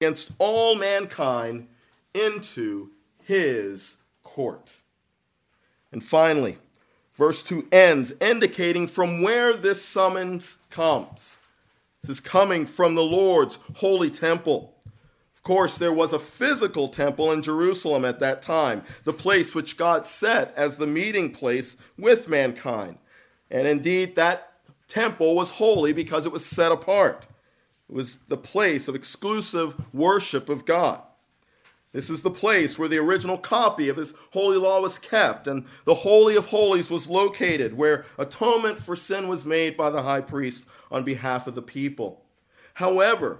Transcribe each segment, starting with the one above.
against all mankind into his court. And finally, verse 2 ends indicating from where this summons comes. This is coming from the Lord's holy temple. Of course, there was a physical temple in Jerusalem at that time, the place which God set as the meeting place with mankind. And indeed, that temple was holy because it was set apart. It was the place of exclusive worship of God. This is the place where the original copy of his holy law was kept, and the Holy of Holies was located, where atonement for sin was made by the high priest on behalf of the people. However,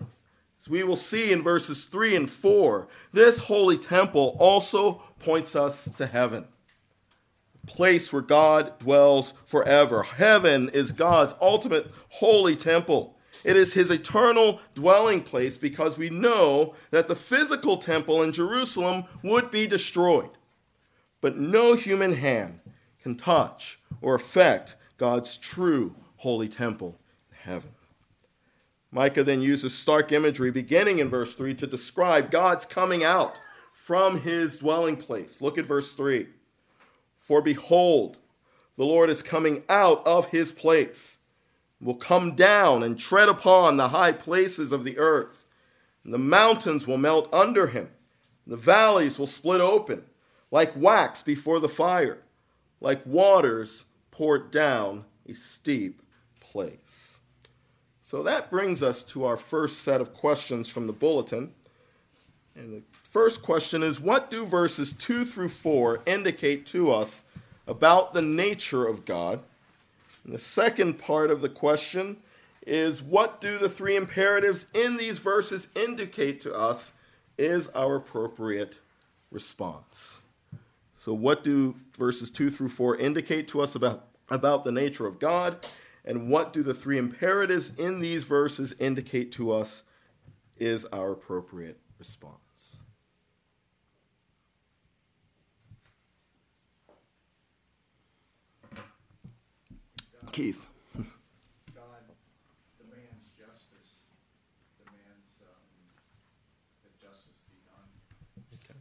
as we will see in verses 3 and 4, this holy temple also points us to heaven, a place where God dwells forever. Heaven is God's ultimate holy temple. It is his eternal dwelling place because we know that the physical temple in Jerusalem would be destroyed. But no human hand can touch or affect God's true holy temple in heaven. Micah then uses stark imagery beginning in verse 3 to describe God's coming out from his dwelling place. Look at verse 3. For behold, the Lord is coming out of his place will come down and tread upon the high places of the earth. And the mountains will melt under him. The valleys will split open like wax before the fire, like waters poured down a steep place. So that brings us to our first set of questions from the bulletin. And the first question is What do verses 2 through 4 indicate to us about the nature of God? And the second part of the question is what do the three imperatives in these verses indicate to us is our appropriate response? So, what do verses 2 through 4 indicate to us about, about the nature of God? And what do the three imperatives in these verses indicate to us is our appropriate response? Keith. God demands justice, demands um, that justice be done. Okay.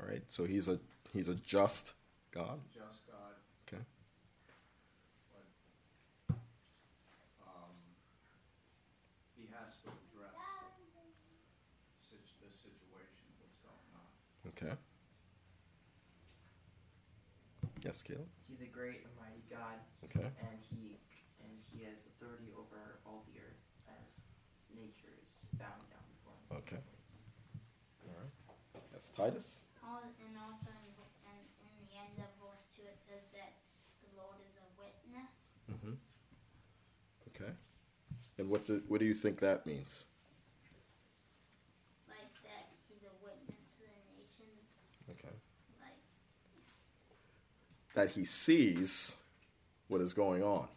All right. So he's a he's a. Just God, Okay. but um, he has to address situ- the situation, what's going on. Okay. Yes, Caleb. He's a great and mighty God, Okay. and he and he has authority over all the earth as nature is bowing down before him. Okay. All right. Yes, Titus. Al- And also in, in, in the end of verse 2, it says that the Lord is a witness. Mm-hmm. Okay. And what do what do you think that means? Like that he's a witness to the nations. Okay. Like, That he sees what is going on.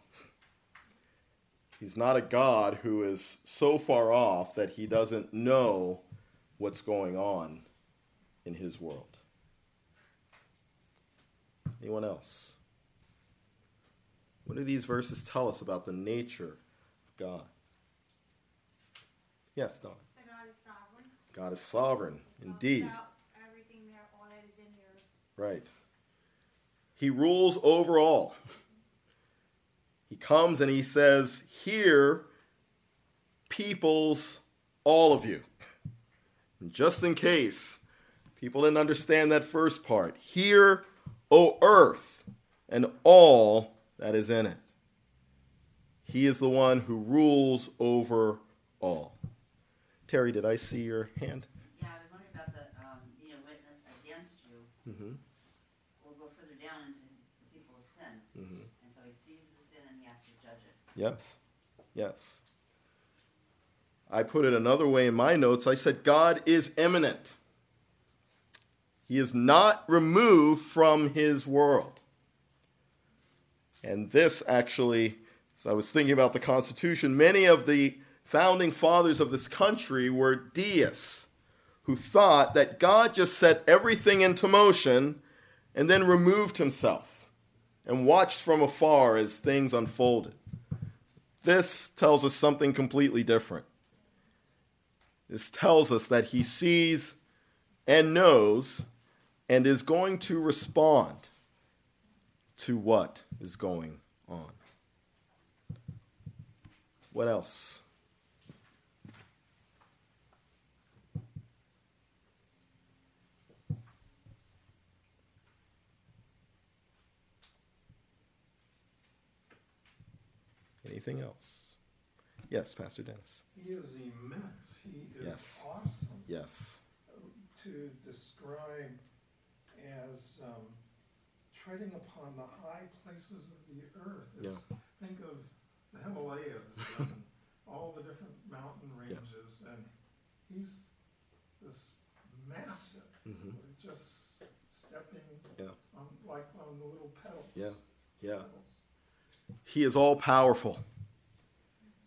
He's not a God who is so far off that he doesn't know what's going on in his world. Anyone else? What do these verses tell us about the nature of God? Yes, Don. God is sovereign. God is sovereign, indeed. About Everything that on it is in here. Right. He rules over all. He comes and he says, Here, peoples, all of you. And just in case people didn't understand that first part, hear, O earth, and all that is in it. He is the one who rules over all. Terry, did I see your hand? Yeah, I was wondering about the, um, being a witness against you. Mm-hmm. We'll go further down into the people of sin. Mm-hmm. And so he sees the sin and he has to judge it. Yes. Yes. I put it another way in my notes. I said, God is immanent. He is not removed from his world. And this actually, as I was thinking about the Constitution, many of the founding fathers of this country were deists who thought that God just set everything into motion and then removed himself and watched from afar as things unfolded. This tells us something completely different. This tells us that he sees and knows and is going to respond to what is going on. What else? Anything else? Yes, Pastor Dennis. He is immense. He is Yes. awesome Yes. to describe as um, treading upon the high places of the earth. It's, Think of the Himalayas and all the different mountain ranges, and he's this massive, Mhm. just stepping Yeah. on like on the little pedals. Yeah. Yeah. Pedals. He is all powerful.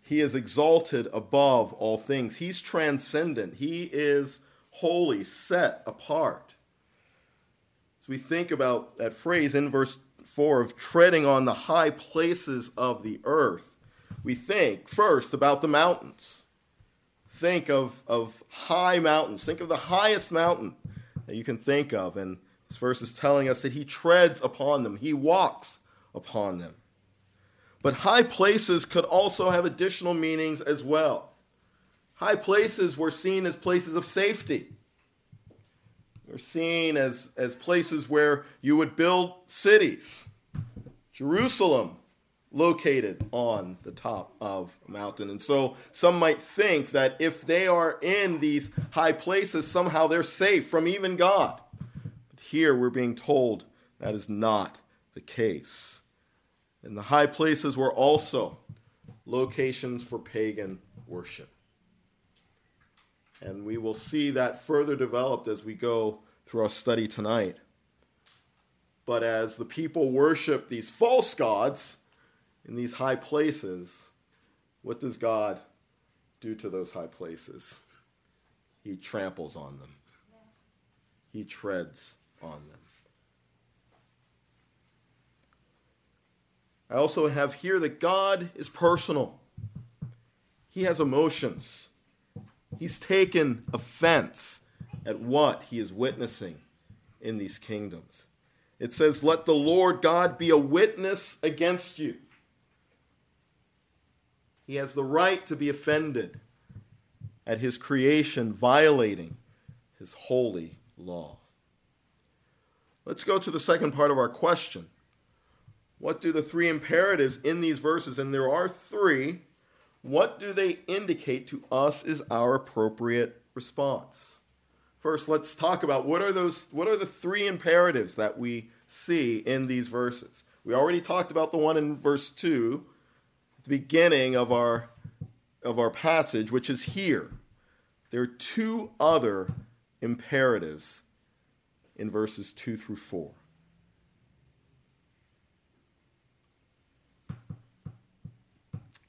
He is exalted above all things. He's transcendent. He is holy, set apart. As we think about that phrase in verse 4 of treading on the high places of the earth, we think first about the mountains. Think of, of high mountains. Think of the highest mountain that you can think of. And this verse is telling us that he treads upon them, he walks upon them. But high places could also have additional meanings as well. High places were seen as places of safety. They're seen as, as places where you would build cities. Jerusalem, located on the top of a mountain. And so some might think that if they are in these high places, somehow they're safe from even God. But here we're being told that is not the case. And the high places were also locations for pagan worship. And we will see that further developed as we go through our study tonight. But as the people worship these false gods in these high places, what does God do to those high places? He tramples on them, He treads on them. I also have here that God is personal. He has emotions. He's taken offense at what he is witnessing in these kingdoms. It says, Let the Lord God be a witness against you. He has the right to be offended at his creation violating his holy law. Let's go to the second part of our question. What do the three imperatives in these verses, and there are three, what do they indicate to us is our appropriate response? First, let's talk about what are those what are the three imperatives that we see in these verses. We already talked about the one in verse 2 at the beginning of our of our passage, which is here. There are two other imperatives in verses 2 through 4.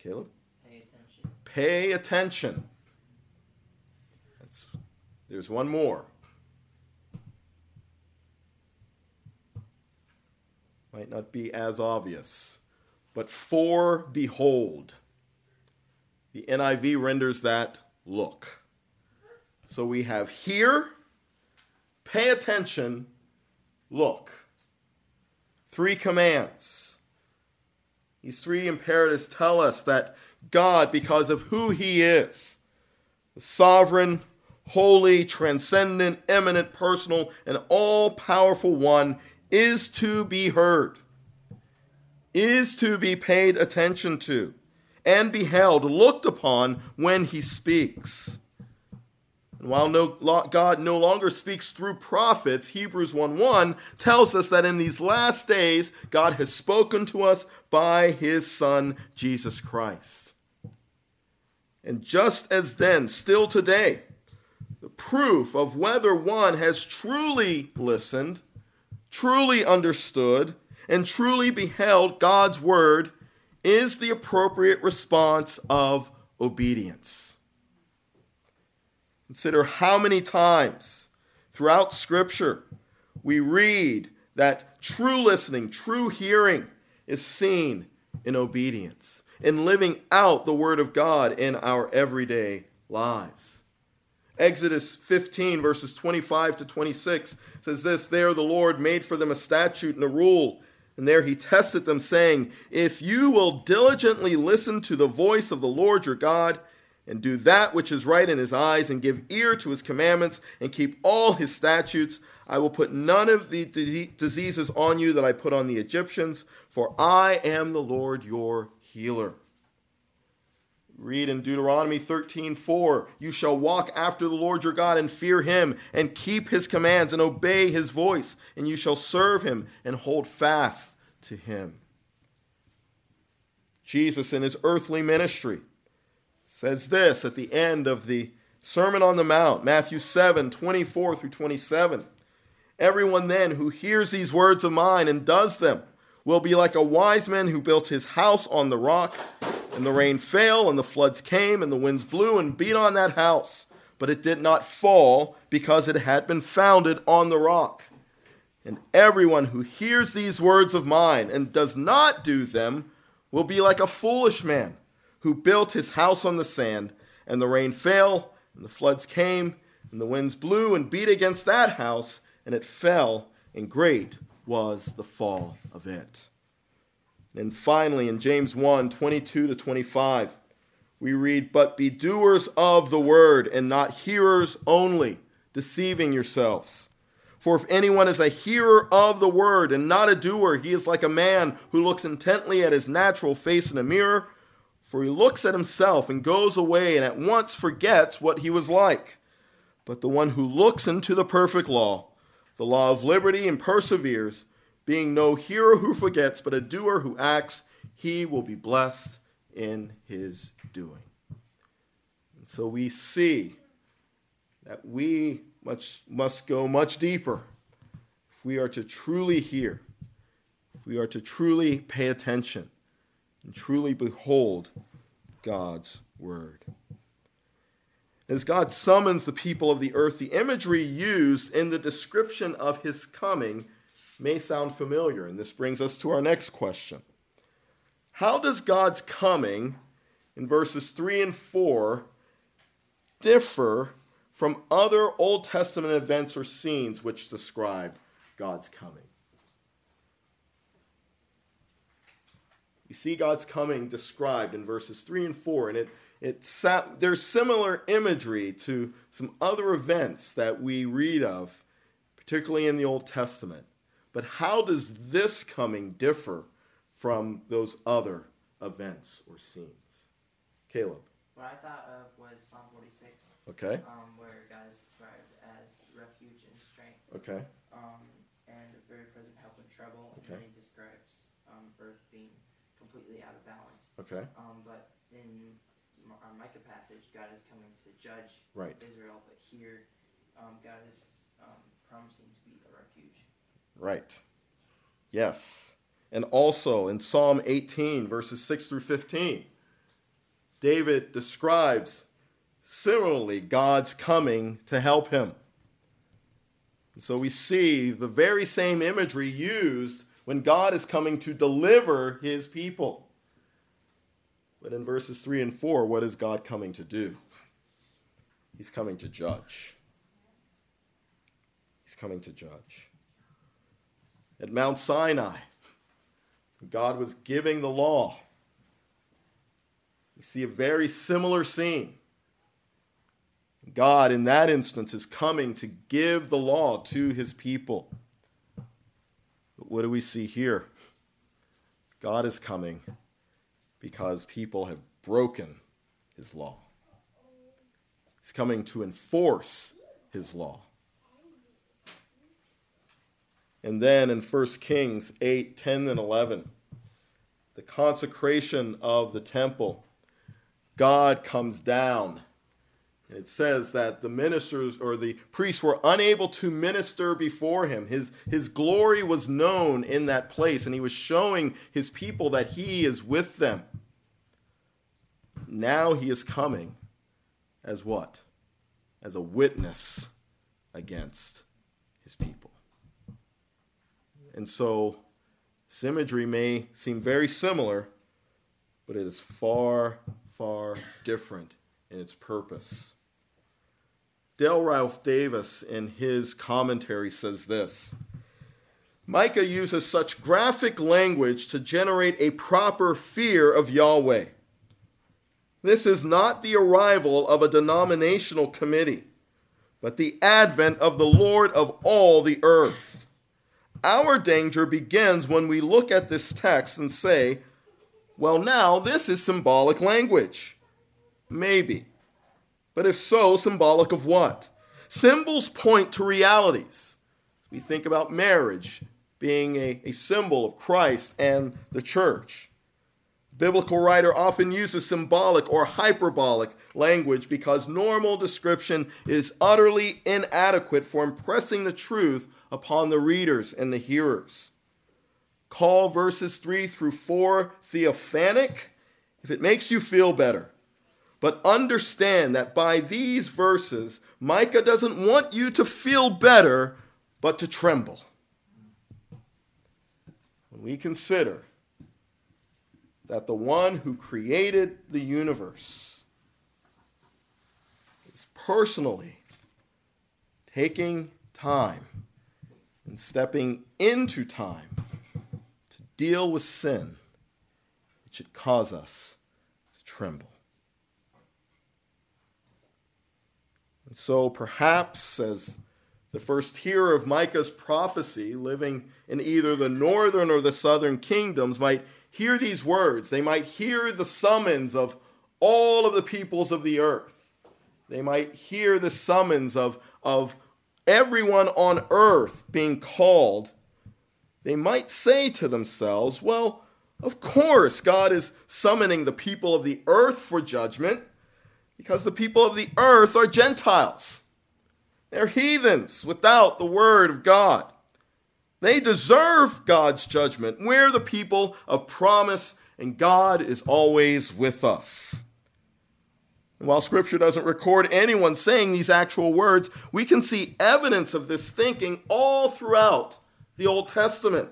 Caleb? Pay attention. Pay attention. That's, there's one more. Might not be as obvious, but for behold. The NIV renders that look. So we have here, pay attention, look. Three commands. These three imperatives tell us that God, because of who He is, the sovereign, holy, transcendent, immanent, personal, and all powerful one, is to be heard, is to be paid attention to, and beheld, looked upon when He speaks. And while no, God no longer speaks through prophets, Hebrews 1 1 tells us that in these last days, God has spoken to us by his Son, Jesus Christ. And just as then, still today, the proof of whether one has truly listened, truly understood, and truly beheld God's word is the appropriate response of obedience. Consider how many times throughout Scripture we read that true listening, true hearing is seen in obedience, in living out the Word of God in our everyday lives. Exodus 15, verses 25 to 26 says this There the Lord made for them a statute and a rule, and there he tested them, saying, If you will diligently listen to the voice of the Lord your God, and do that which is right in his eyes, and give ear to his commandments, and keep all his statutes, I will put none of the diseases on you that I put on the Egyptians, for I am the Lord your healer. Read in Deuteronomy 13, 4, You shall walk after the Lord your God and fear him, and keep his commands, and obey his voice, and you shall serve him and hold fast to him. Jesus, in his earthly ministry, says this at the end of the Sermon on the Mount, Matthew 7, 24 through 27. Everyone then who hears these words of mine and does them will be like a wise man who built his house on the rock. And the rain fell, and the floods came, and the winds blew and beat on that house. But it did not fall because it had been founded on the rock. And everyone who hears these words of mine and does not do them will be like a foolish man who built his house on the sand. And the rain fell, and the floods came, and the winds blew and beat against that house, and it fell, and great was the fall of it. And finally, in James 1 22 to 25, we read, But be doers of the word, and not hearers only, deceiving yourselves. For if anyone is a hearer of the word and not a doer, he is like a man who looks intently at his natural face in a mirror. For he looks at himself and goes away and at once forgets what he was like. But the one who looks into the perfect law, the law of liberty, and perseveres, being no hearer who forgets, but a doer who acts, he will be blessed in his doing. And so we see that we much, must go much deeper if we are to truly hear, if we are to truly pay attention, and truly behold God's word. As God summons the people of the earth, the imagery used in the description of his coming may sound familiar, and this brings us to our next question. How does God's coming in verses 3 and 4 differ from other Old Testament events or scenes which describe God's coming? You see God's coming described in verses 3 and 4, and it, it there's similar imagery to some other events that we read of, particularly in the Old Testament. But how does this coming differ from those other events or scenes? Caleb. What I thought of was Psalm 46. Okay. Um, where God is described as refuge and strength. Okay. Um, and a very present help in trouble. Okay. And then he describes um, earth being completely out of balance. Okay. Um, but in our Micah passage, God is coming to judge right. Israel. But here, um, God is um, promising to be a refuge. Right. Yes. And also in Psalm 18, verses 6 through 15, David describes similarly God's coming to help him. And so we see the very same imagery used when God is coming to deliver his people. But in verses 3 and 4, what is God coming to do? He's coming to judge. He's coming to judge at Mount Sinai. God was giving the law. We see a very similar scene. God, in that instance, is coming to give the law to his people. What do we see here? God is coming because people have broken his law. He's coming to enforce his law. And then in 1 Kings 8, 10, and 11, the consecration of the temple, God comes down. It says that the ministers or the priests were unable to minister before him. His, his glory was known in that place, and he was showing his people that he is with them. Now he is coming as what? As a witness against his people. And so, imagery may seem very similar, but it is far, far different in its purpose. Dale Ralph Davis, in his commentary, says this Micah uses such graphic language to generate a proper fear of Yahweh. This is not the arrival of a denominational committee, but the advent of the Lord of all the earth. Our danger begins when we look at this text and say, well, now this is symbolic language. Maybe. But if so, symbolic of what? Symbols point to realities. We think about marriage being a, a symbol of Christ and the church. biblical writer often uses symbolic or hyperbolic language because normal description is utterly inadequate for impressing the truth upon the readers and the hearers. Call verses 3 through 4 theophanic if it makes you feel better. But understand that by these verses, Micah doesn't want you to feel better, but to tremble. When we consider that the one who created the universe is personally taking time and stepping into time to deal with sin, it should cause us to tremble. And so perhaps, as the first hearer of Micah's prophecy, living in either the northern or the southern kingdoms, might hear these words. They might hear the summons of all of the peoples of the earth. They might hear the summons of, of everyone on earth being called they might say to themselves, well, of course, God is summoning the people of the earth for judgment because the people of the earth are Gentiles. They're heathens without the word of God. They deserve God's judgment. We're the people of promise, and God is always with us. And while Scripture doesn't record anyone saying these actual words, we can see evidence of this thinking all throughout the Old Testament.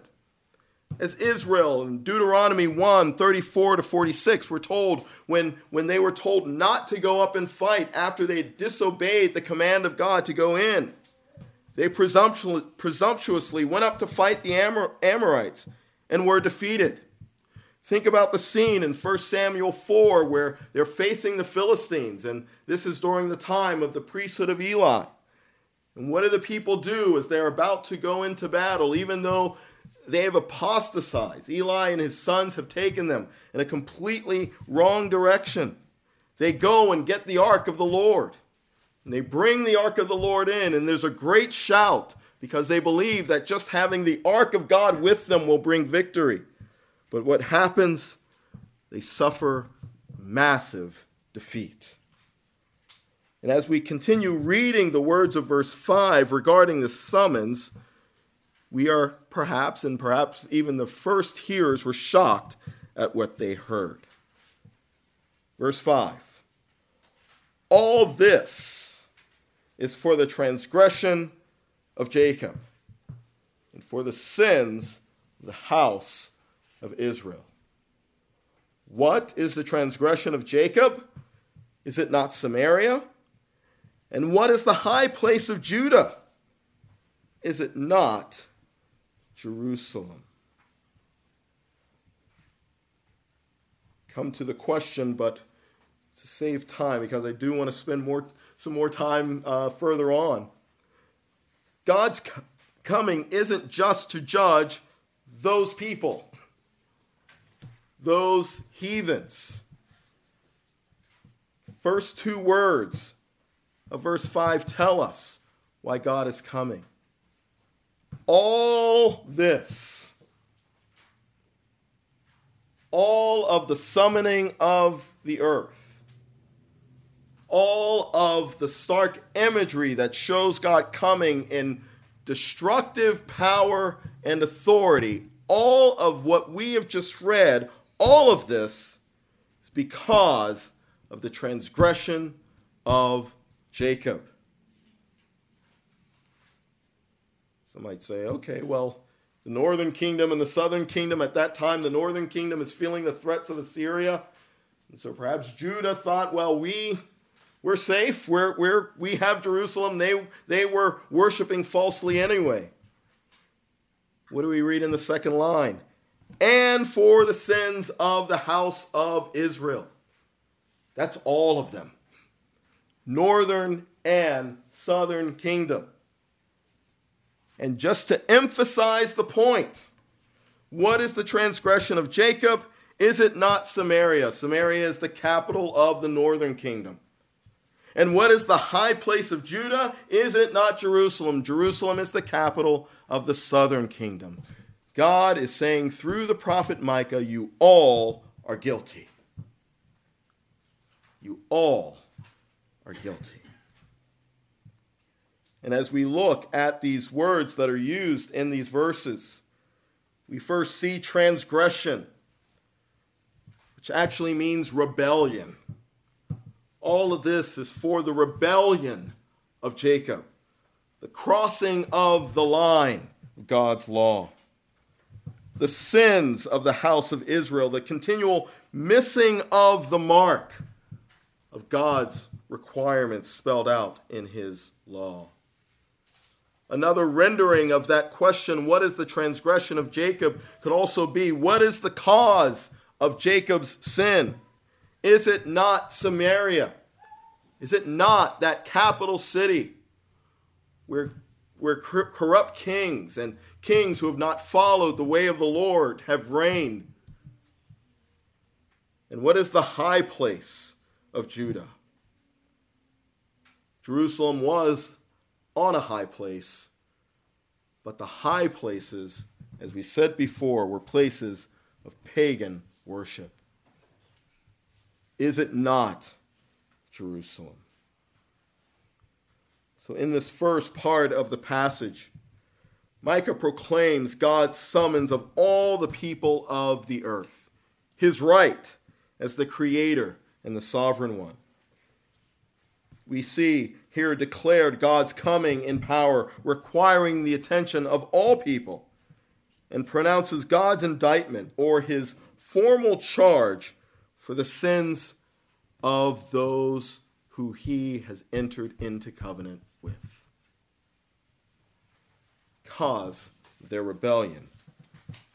As Israel in Deuteronomy 1 34 to 46 were told when, when they were told not to go up and fight after they disobeyed the command of God to go in. They presumptuously went up to fight the Amor- Amorites and were defeated. Think about the scene in 1 Samuel 4 where they're facing the Philistines, and this is during the time of the priesthood of Eli. And what do the people do as they're about to go into battle, even though they have apostatized? Eli and his sons have taken them in a completely wrong direction. They go and get the ark of the Lord. And they bring the ark of the Lord in, and there's a great shout because they believe that just having the ark of God with them will bring victory. But what happens? They suffer massive defeat. And as we continue reading the words of verse 5 regarding the summons, we are perhaps, and perhaps even the first hearers were shocked at what they heard. Verse 5 All this is for the transgression of Jacob and for the sins of the house of Israel. What is the transgression of Jacob? Is it not Samaria? And what is the high place of Judah? Is it not Jerusalem? Come to the question, but to save time, because I do want to spend more, some more time uh, further on. God's coming isn't just to judge those people, those heathens. First two words of verse 5 tell us why God is coming. All this, all of the summoning of the earth, all of the stark imagery that shows God coming in destructive power and authority, all of what we have just read, all of this is because of the transgression of Jacob. Some might say, okay, well, the northern kingdom and the southern kingdom, at that time, the northern kingdom is feeling the threats of Assyria. And so perhaps Judah thought, well, we, We're safe. We're, we're, we have Jerusalem. They, they were worshiping falsely anyway. What do we read in the second line? And for the sins of the house of Israel. That's all of them. Northern and southern kingdom. And just to emphasize the point, what is the transgression of Jacob? Is it not Samaria? Samaria is the capital of the northern kingdom. And what is the high place of Judah? Is it not Jerusalem? Jerusalem is the capital of the southern kingdom. God is saying through the prophet Micah, You all are guilty. You all are guilty. And as we look at these words that are used in these verses, we first see transgression, which actually means rebellion. All of this is for the rebellion of Jacob, the crossing of the line of God's law, the sins of the house of Israel, the continual missing of the mark of God's requirements spelled out in his law. Another rendering of that question, what is the transgression of Jacob, could also be, what is the cause of Jacob's sin? Is it not Samaria? Is it not that capital city where, where corrupt kings and kings who have not followed the way of the Lord have reigned? And what is the high place of Judah? Jerusalem was on a high place, but the high places, as we said before, were places of pagan worship. Is it not Jerusalem? So, in this first part of the passage, Micah proclaims God's summons of all the people of the earth, his right as the creator and the sovereign one. We see here declared God's coming in power, requiring the attention of all people, and pronounces God's indictment or his formal charge for the sins of those who he has entered into covenant with. Cause their rebellion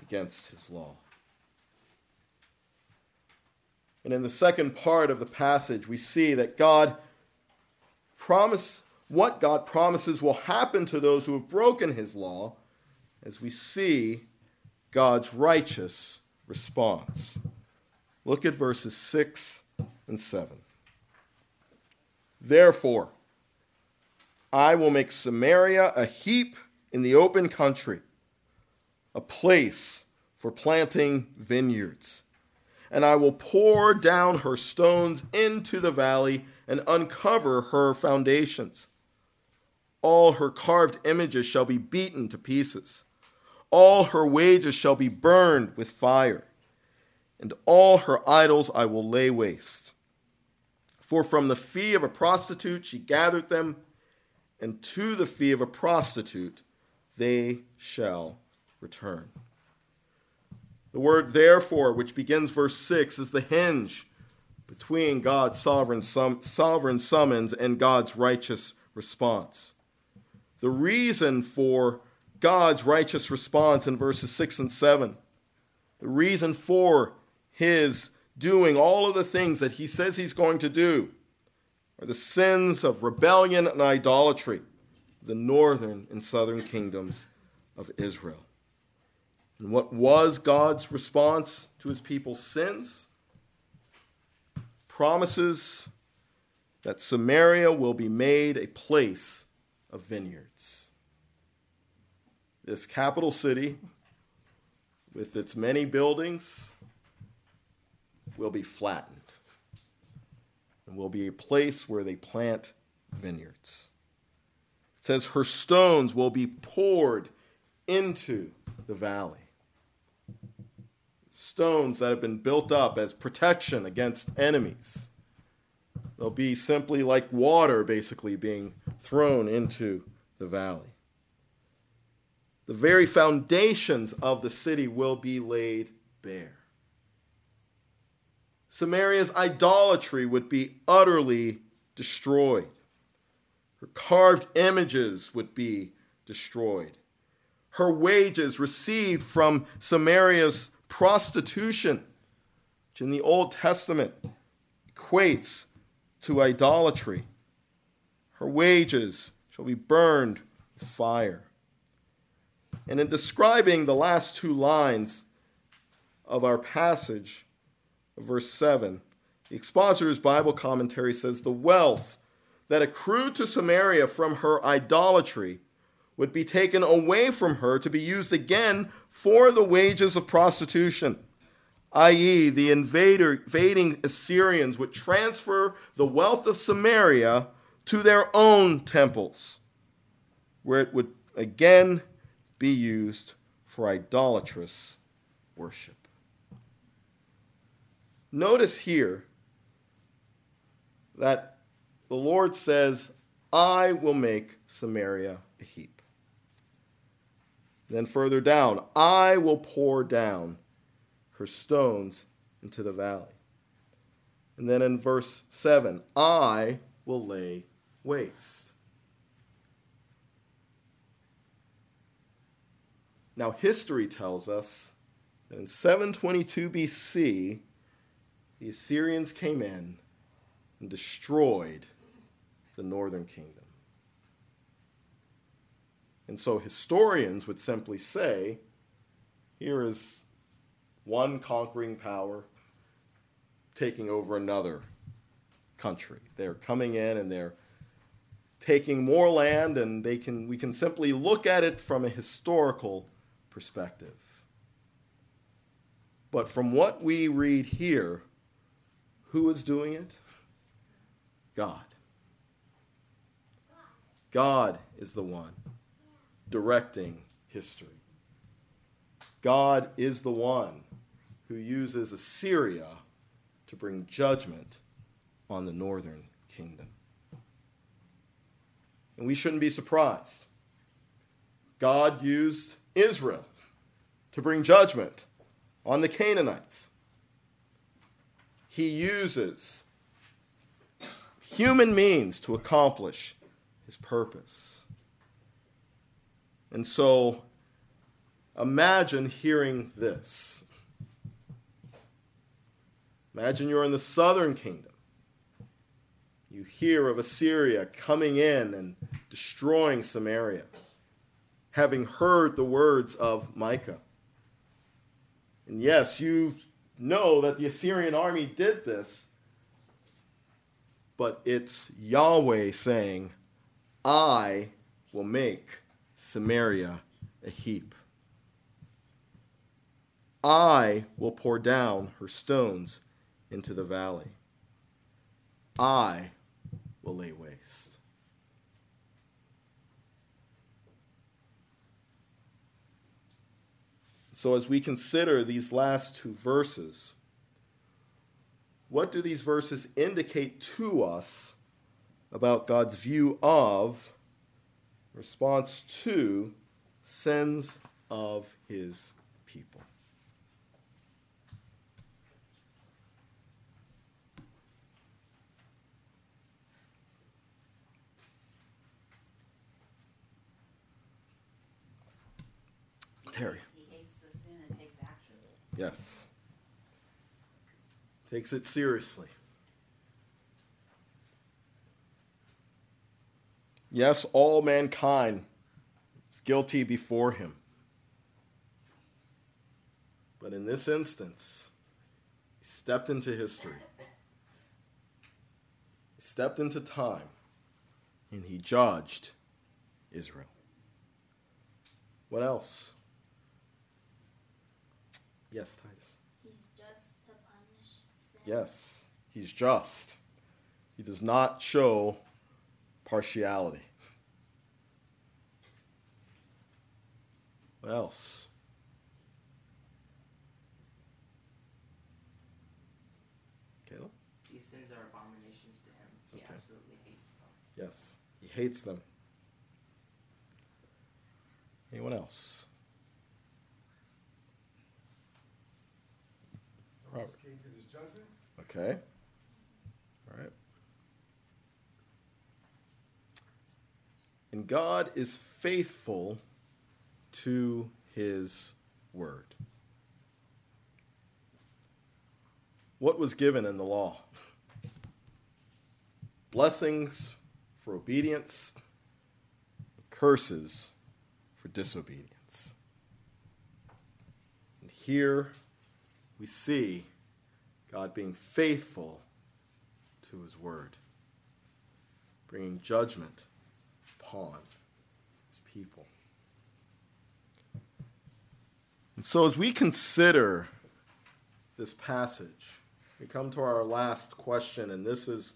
against his law. And in the second part of the passage, we see that God promise what God promises will happen to those who have broken his law as we see God's righteous response. Look at verses 6 and 7. Therefore, I will make Samaria a heap in the open country, a place for planting vineyards. And I will pour down her stones into the valley and uncover her foundations. All her carved images shall be beaten to pieces. All her wages shall be burned with fire, and all her idols I will lay waste. For from the fee of a prostitute she gathered them, and to the fee of a prostitute they shall return. The word therefore, which begins verse 6, is the hinge between God's sovereign, sum, sovereign summons and God's righteous response. The reason for God's righteous response in verses 6 and 7, the reason for his doing all of the things that he says he's going to do, are the sins of rebellion and idolatry, the northern and southern kingdoms of Israel. And what was God's response to his people's sins? Promises that Samaria will be made a place of vineyards. This capital city, with its many buildings, will be flattened and will be a place where they plant vineyards. It says her stones will be poured into the valley stones that have been built up as protection against enemies. They'll be simply like water, basically, being thrown into the valley. The very foundations of the city will be laid bare. Samaria's idolatry would be utterly destroyed. Her carved images would be destroyed. Her wages received from Samaria's prostitution, which in the Old Testament equates to idolatry. Her wages shall be burned with fire. And in describing the last two lines of our passage, verse 7, the expositor's Bible commentary says the wealth that accrued to Samaria from her idolatry would be taken away from her to be used again for the wages of prostitution, i.e., the invader, invading Assyrians would transfer the wealth of Samaria to their own temples, where it would again be used for idolatrous worship. Notice here that the Lord says, I will make Samaria a heap. Then further down, I will pour down her stones into the valley. And then in verse 7, I will lay waste. Now, history tells us that in 722 BC, the Assyrians came in and destroyed the northern kingdom. And so historians would simply say here is one conquering power taking over another country. They're coming in and they're taking more land and they can we can simply look at it from a historical perspective. But from what we read here, who is doing it? God. God is the one directing history. God is the one who uses Assyria to bring judgment on the northern kingdom. And we shouldn't be surprised. God used Israel to bring judgment on the Canaanites. He uses human means to accomplish his purpose. And so imagine hearing this. Imagine you're in the southern kingdom. You hear of Assyria coming in and destroying Samaria, having heard the words of Micah. And yes, you know that the Assyrian army did this, but it's Yahweh saying, I will make Samaria a heap. I will pour down her stones into the valley. I will lay waste. So, as we consider these last two verses, what do these verses indicate to us about God's view of, response to, sins of his people? Terry. He hates the sin and takes action. Yes. Takes it seriously. Yes, all mankind is guilty before him. But in this instance, he stepped into history. He stepped into time and he judged Israel. What else? Yes, Titus. He's just to punish sin. Yes, he's just. He does not show partiality. What else? Caleb? These sins are abominations to him. He Okay. absolutely hates them. Yes, he hates them. Anyone else? Robert. Escape his judgment. Okay. All right. And God is faithful to his word. What was given in the law? Blessings for obedience, curses for disobedience. And here we see God being faithful to his word, bringing judgment upon his people. And so, as we consider this passage, we come to our last question, and this is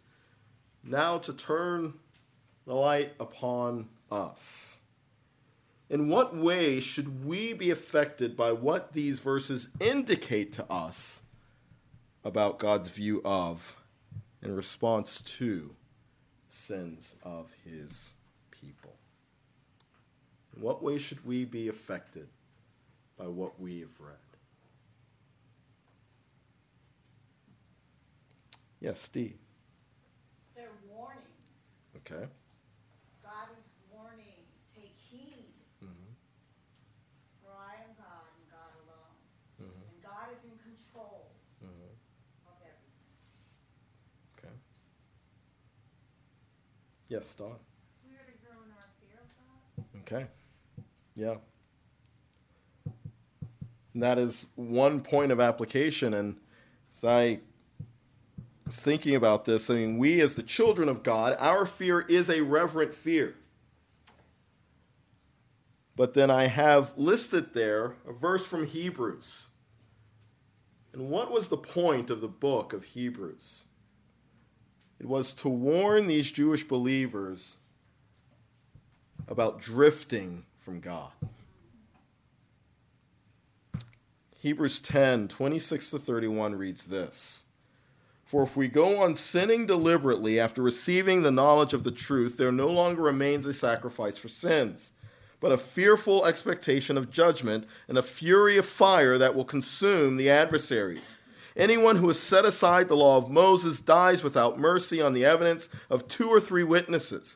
now to turn the light upon us. In what way should we be affected by what these verses indicate to us about God's view of in response to sins of his people? In what way should we be affected by what we have read? Yes, Steve. They're warnings. Okay. God is warning, take heed, Mhm. for I am God and God alone. Mhm. And God is in control Mhm. of everything. Okay. Yes, Don. We are to grow in our fear of God. Okay. Yeah. And that is one point of application. And as I was thinking about this, I mean, we as the children of God, our fear is a reverent fear. But then I have listed there a verse from Hebrews. And what was the point of the book of Hebrews? It was to warn these Jewish believers about drifting from God. Hebrews 10 26 to 31 reads this For if we go on sinning deliberately after receiving the knowledge of the truth, there no longer remains a sacrifice for sins, but a fearful expectation of judgment and a fury of fire that will consume the adversaries. Anyone who has set aside the law of Moses dies without mercy on the evidence of two or three witnesses.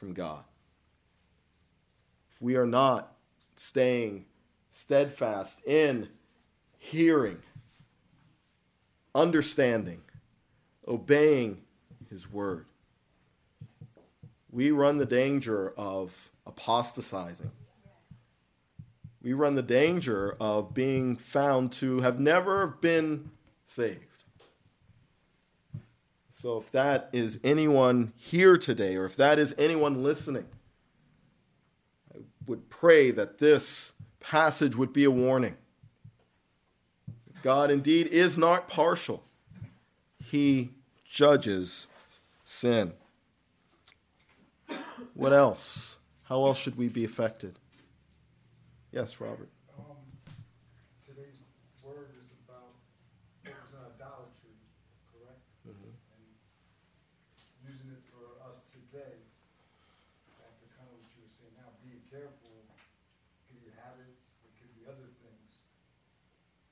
from God, if we are not staying steadfast in hearing, understanding, obeying his word, we run the danger of apostatizing. We run the danger of being found to have never been saved. So, if that is anyone here today, or if that is anyone listening, I would pray that this passage would be a warning. God indeed is not partial, He judges sin. What else? How else should we be affected? Yes, Robert. Um, today's word is about focus on idolatry, correct? Mhm. And using it for us today, after kind of what you were saying now, being careful, it could be habits, it could be other things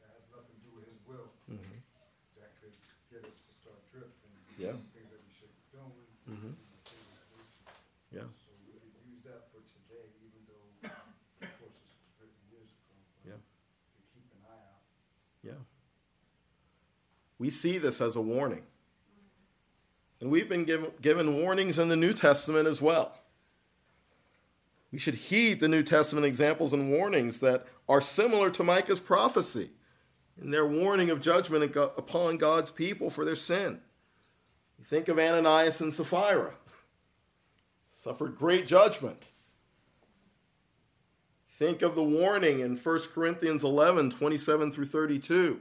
that has nothing to do with his will, Mhm. that could get us to start drifting. Yeah. Things that we should be doing. Mhm. and things of that nature. Yeah. So we could use that for today, even though, of course, this was written years ago. but Yeah. To keep an eye out. Yeah. We see this as a warning. And we've been given, given warnings in the New Testament as well. We should heed the New Testament examples and warnings that are similar to Micah's prophecy in their warning of judgment upon God's people for their sin. You think of Ananias and Sapphira, suffered great judgment. Think of the warning in 1 Corinthians 11 27 through 32.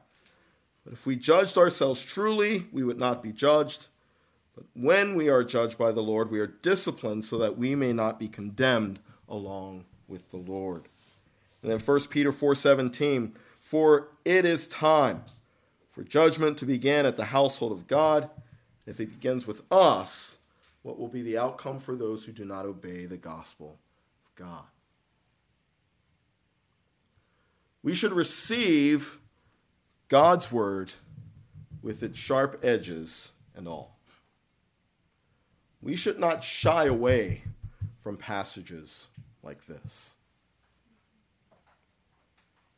But if we judged ourselves truly, we would not be judged. But when we are judged by the Lord, we are disciplined so that we may not be condemned along with the Lord. And then 1 Peter 4:17, for it is time for judgment to begin at the household of God. If it begins with us, what will be the outcome for those who do not obey the gospel of God? We should receive God's word with its sharp edges and all. We should not shy away from passages like this.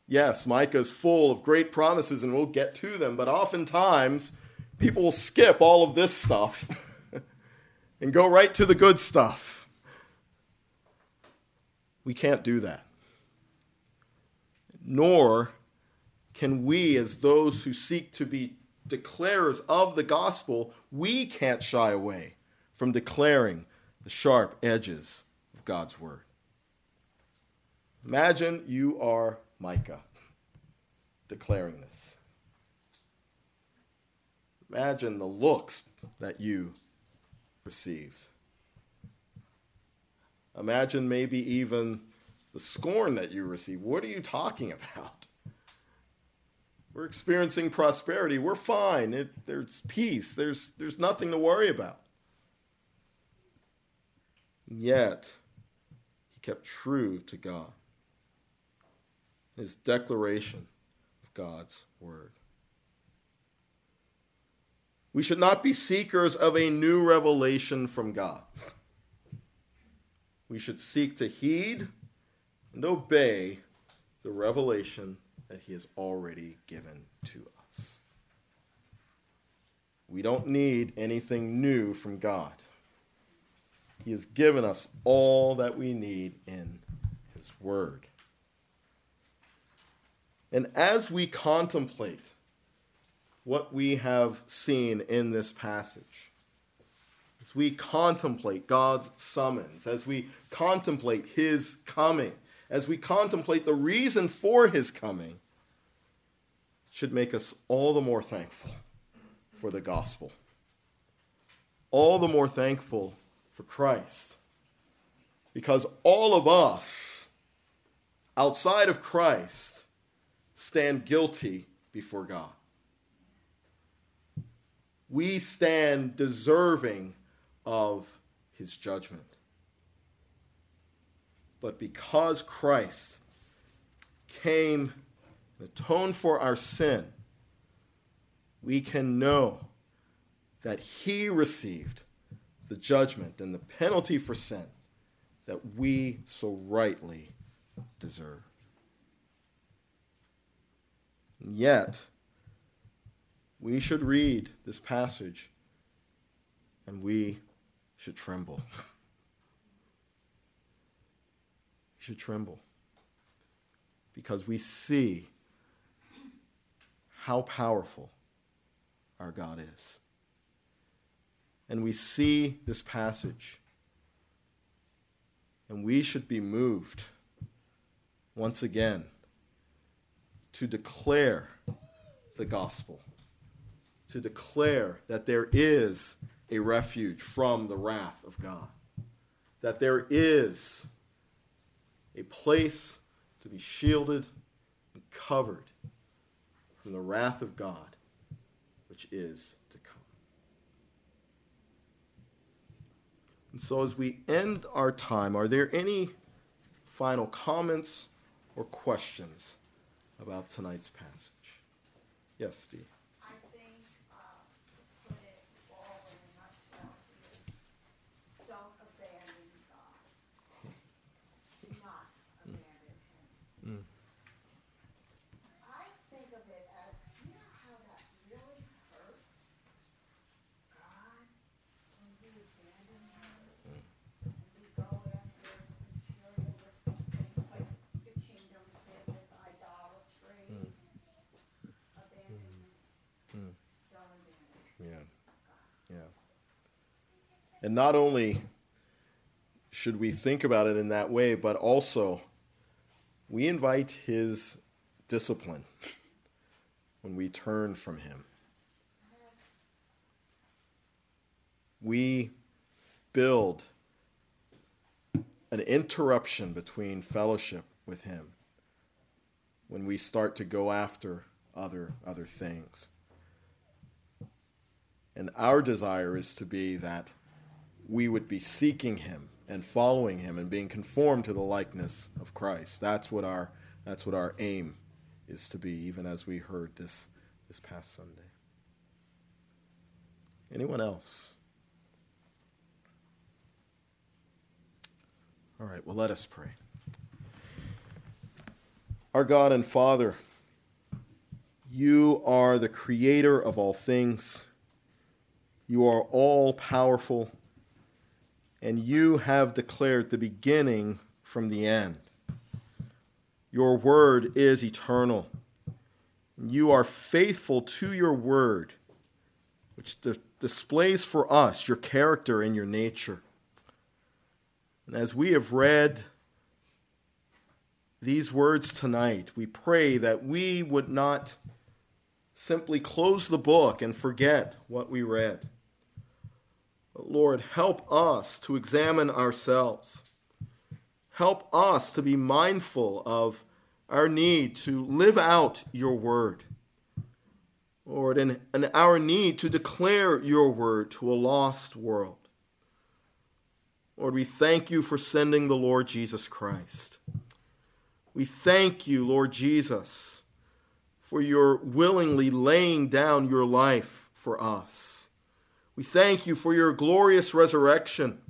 Yes, Micah is full of great promises, and we'll get to them, but oftentimes people will skip all of this stuff and go right to the good stuff. We can't do that. Nor can we, as those who seek to be declarers of the gospel, we can't shy away from declaring the sharp edges of God's word. Imagine you are Micah declaring this. Imagine the looks that you received. Imagine maybe even the scorn that you received. What are you talking about? We're experiencing prosperity. We're fine. It, there's peace. There's, there's nothing to worry about. And yet, he kept true to God. His declaration of God's word. We should not be seekers of a new revelation from God. We should seek to heed and obey the revelation that He has already given to us. We don't need anything new from God. He has given us all that we need in His Word. And as we contemplate what we have seen in this passage, as we contemplate God's summons, as we contemplate His coming, as we contemplate the reason for His coming, should make us all the more thankful for the gospel, all the more thankful for Christ. Because all of us outside of Christ stand guilty before God. We stand deserving of his judgment. But because Christ came and atone for our sin, we can know that he received the judgment and the penalty for sin that we so rightly deserve. And yet, we should read this passage and we should tremble. we should tremble. Because we see how powerful our God is. And we see this passage, and we should be moved once again to declare the gospel, to declare that there is a refuge from the wrath of God, that there is a place to be shielded and covered from the wrath of God, which is to come. And so, as we end our time, are there any final comments or questions about tonight's passage? Yes, Steve. I think, uh, to put it all in a nutshell is, don't abandon God. Do not abandon him. Mm. I think of it as, you know how that really And not only should we think about it in that way, but also we invite his discipline when we turn from him. We build an interruption between fellowship with him when we start to go after other other things. And our desire is to be that we would be seeking him and following him and being conformed to the likeness of Christ. That's what our that's what our aim is to be, even as we heard this this past Sunday. Anyone else? All right, well, let us pray. Our God and Father, you are the creator of all things. You are all powerful, and you have declared the beginning from the end. Your word is eternal. You are faithful to your word, which di- displays for us your character and your nature. And as we have read these words tonight, we pray that we would not simply close the book and forget what we read. Lord, help us to examine ourselves. Help us to be mindful of our need to live out your word. Lord, and, and our need to declare your word to a lost world. Lord, we thank you for sending the Lord Jesus Christ. We thank you, Lord Jesus, for your willingly laying down your life for us. We thank you for your glorious resurrection,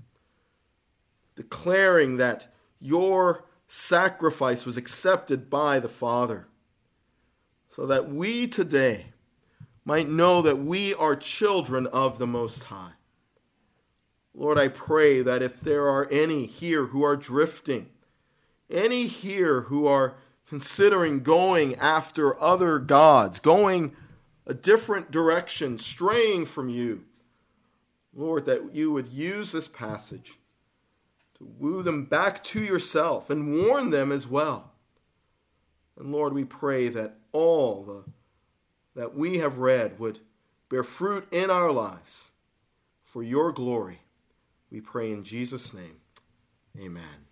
declaring that your sacrifice was accepted by the Father, so that we today might know that we are children of the Most High. Lord, I pray that if there are any here who are drifting, any here who are considering going after other gods, going a different direction, straying from you, Lord, that you would use this passage to woo them back to yourself and warn them as well. And Lord, we pray that all the, that we have read would bear fruit in our lives for your glory. We pray in Jesus' name. Amen.